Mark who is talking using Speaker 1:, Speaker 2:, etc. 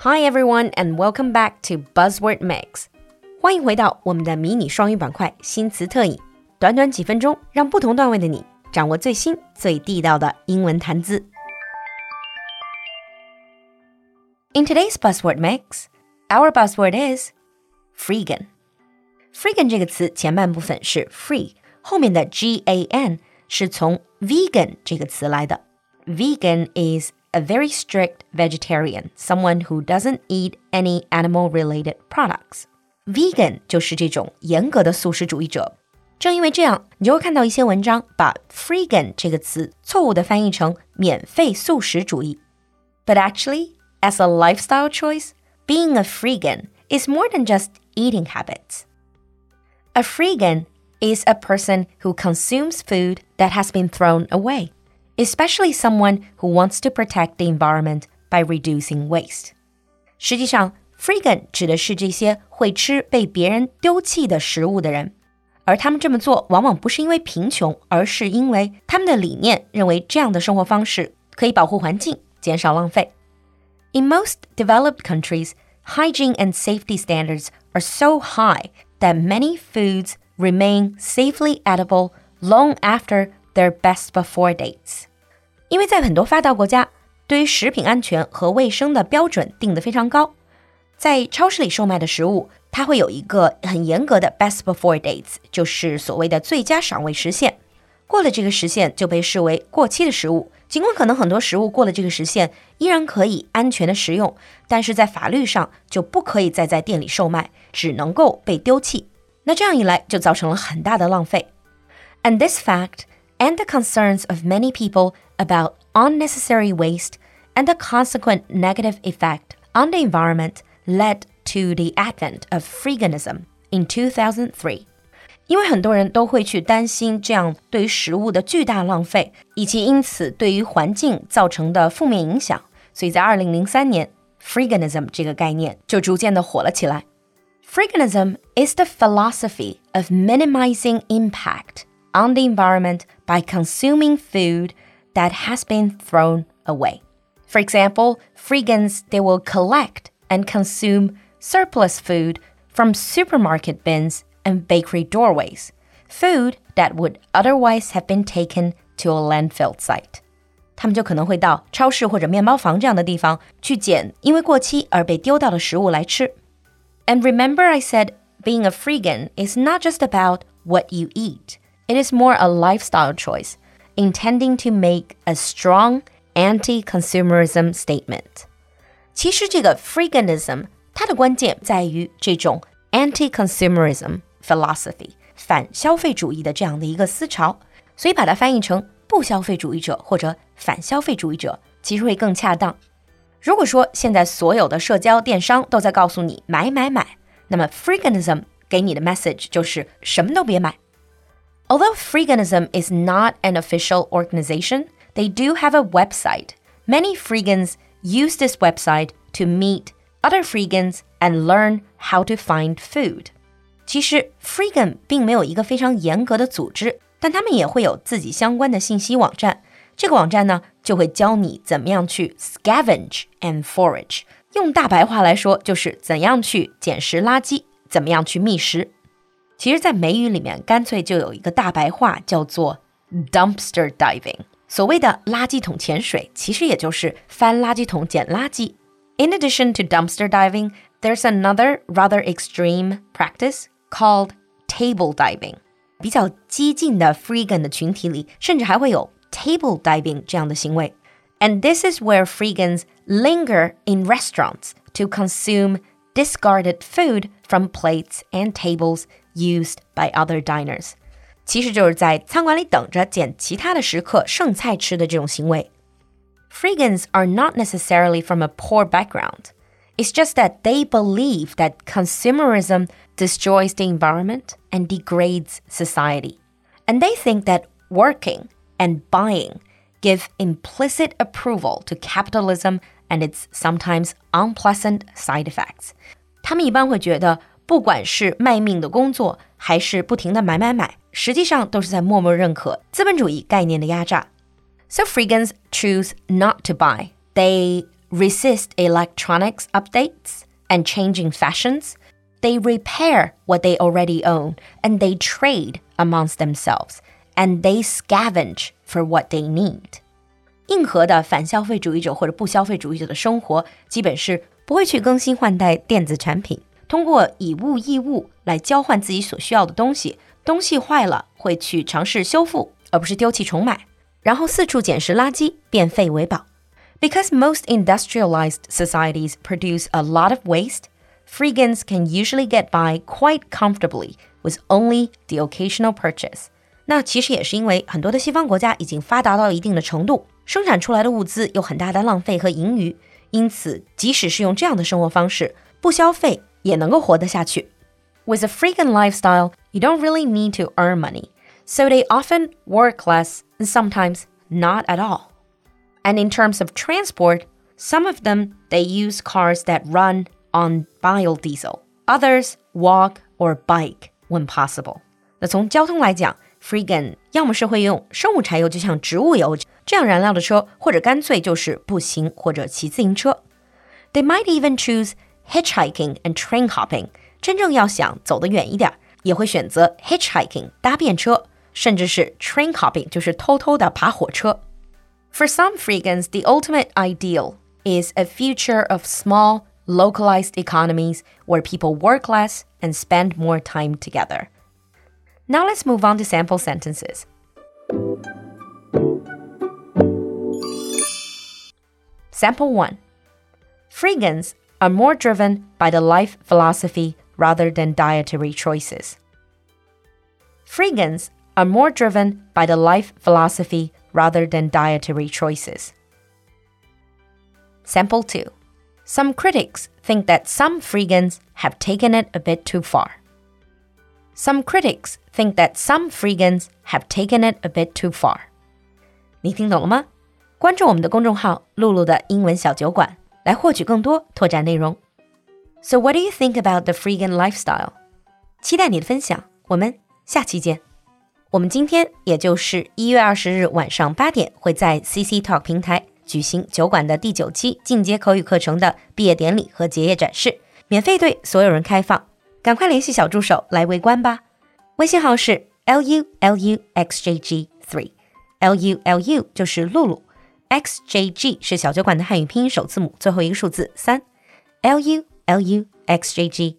Speaker 1: Hi everyone and welcome back to Buzzword Mix。欢迎回到我们的迷你双语板块新词特饮。短短几分钟，让不同段位的你掌握最新最地道的英文谈资。In today's Buzzword Mix, our buzzword is freegan. Freegan 这个词前半部分是 free，后面的 g a n 是从 vegan 这个词来的。Vegan is a very strict vegetarian, someone who doesn't eat any animal-related products. Vegan 就是这种严格的素食主义者。正因为这样，你就会看到一些文章把 freegan 这个词错误的翻译成免费素食主义。But actually, as a lifestyle choice, being a freegan is more than just eating habits. A freegan is a person who consumes food that has been thrown away especially someone who wants to protect the environment by reducing waste. 实际上，freegan 指的是这些会吃被别人丢弃的食物的人，而他们这么做往往不是因为贫穷，而是因为他们的理念认为这样的生活方式可以保护环境，减少浪费。In most developed countries, hygiene and safety standards are so high that many foods remain safely edible long after their best before dates. 因为在很多发达国家，对于食品安全和卫生的标准定得非常高，在超市里售卖的食物，它会有一个很严格的 best before dates，就是所谓的最佳赏味时限。过了这个时限就被视为过期的食物。尽管可能很多食物过了这个时限依然可以安全的食用，但是在法律上就不可以再在店里售卖，只能够被丢弃。那这样一来就造成了很大的浪费。And this fact and the concerns of many people about unnecessary waste and the consequent negative effect on the environment led to the advent of freeganism in 2003. 因为很多人都会去担心这样对于食物的巨大浪费，以及因此对于环境造成的负面影响，所以在2003年，freeganism is the philosophy of minimizing impact on the environment by consuming food that has been thrown away. For example, freegans they will collect and consume surplus food from supermarket bins and bakery doorways, food that would otherwise have been taken to a landfill site. 他们就可能会到超市或者面包房这样的地方去捡因为过期而被丢掉的食物来吃。And remember, I said being a freegan is not just about what you eat. It is more a lifestyle choice, intending to make a strong anti-consumerism statement. 其实这个 freeganism 它的关键在于这种 anti-consumerism philosophy 反消费主义的这样的一个思潮，所以把它翻译成不消费主义者或者反消费主义者，其实会更恰当。如果说现在所有的社交电商都在告诉你买买买，那么 freeganism 给你的 message 就是什么都别买。 Although Freeganism is not an official organization, they do have a website. Many Freegans use this website to meet other Freegans and learn how to find food. 其实 Freegan 并没有一个非常严格的组织，但他们也会有自己相关的信息网站。这个网站呢，就会教你怎么样去 scavenge and forage。用大白话来说，就是怎样去捡拾垃圾，怎么样去觅食。 其实，在美语里面，干脆就有一个大白话叫做 dumpster diving。所谓的垃圾桶潜水，其实也就是翻垃圾桶捡垃圾。In addition to dumpster diving, there's another rather extreme practice called table diving。比较激进的 freegan 的群体里，甚至还会有 table diving 这样的行为。And this is where freegans linger in restaurants to consume discarded food from plates and tables used by other diners。其实就是在餐馆里等着捡其他的食客剩菜吃的这种行为。Freegans are not necessarily from a poor background. It's just that they believe that consumerism destroys the environment and degrades society. And they think that working and buying give implicit approval to capitalism and its sometimes unpleasant side effects. 他们一般会觉得 不管是卖命的工作，还是不停的买买买，实际上都是在默默认可资本主义概念的压榨。So freegans choose not to buy. They resist electronics updates and changing fashions. They repair what they already own and they trade amongst themselves and they scavenge for what they need. 硬核的反消费主义者或者不消费主义者的生活，基本是不会去更新换代电子产品， 通过以物易物来交换自己所需要的东西。东西坏了会去尝试修复，而不是丢弃重买，然后四处捡拾垃圾，变废为宝。Because most industrialized societies produce a lot of waste, freegans can usually get by quite comfortably with only the occasional purchase. 那其实也是因为很多的西方国家已经发达到一定的程度，生产出来的物资有很大的浪费和盈余，因此即使是用这样的生活方式，不消费也能够活得下去。With a freegan lifestyle, you don't really need to earn money, so they often work less and sometimes not at all. And in terms of transport, some of them they use cars that run on biodiesel, others walk or bike when possible. 那从交通来讲，Freegan 要么是会用生物柴油，就像植物油这样燃料的车，或者干脆就是步行或者骑自行车。They might even choose hitchhiking and train hopping 真正要想走得远一点，也会选择 hitchhiking 搭便车，甚至是 train hopping 就是偷偷的爬火车。For some freegans, the ultimate ideal is a future of small, localized economies where people work less and spend more time together. Now let's move on to sample sentences. Sample 1 Freegans are more driven by the life philosophy rather than dietary choices. Freegans are more driven by the life philosophy rather than dietary choices. Sample 2. Some critics think that some freegans have taken it a bit too far. Some critics think that some freegans have taken it a bit too far. 你听懂了吗？关注我们的公众号“露露的英文小酒馆”， 来获取更多拓展内容。so, what do you think about the freegan lifestyle? 期待你的分享，我们下期见。我们今天也就是一月二十日晚上八点，会在 CC Talk 平台举行酒馆的第九期进阶口语课程的毕业典礼和结业展示，免费对所有人开放。赶快联系小助手来围观吧。微信号是 l u l u x j g three，l u l u 就是露露，x j g 是小酒馆的汉语拼音首字母最后一个数字三，l u。L U X J G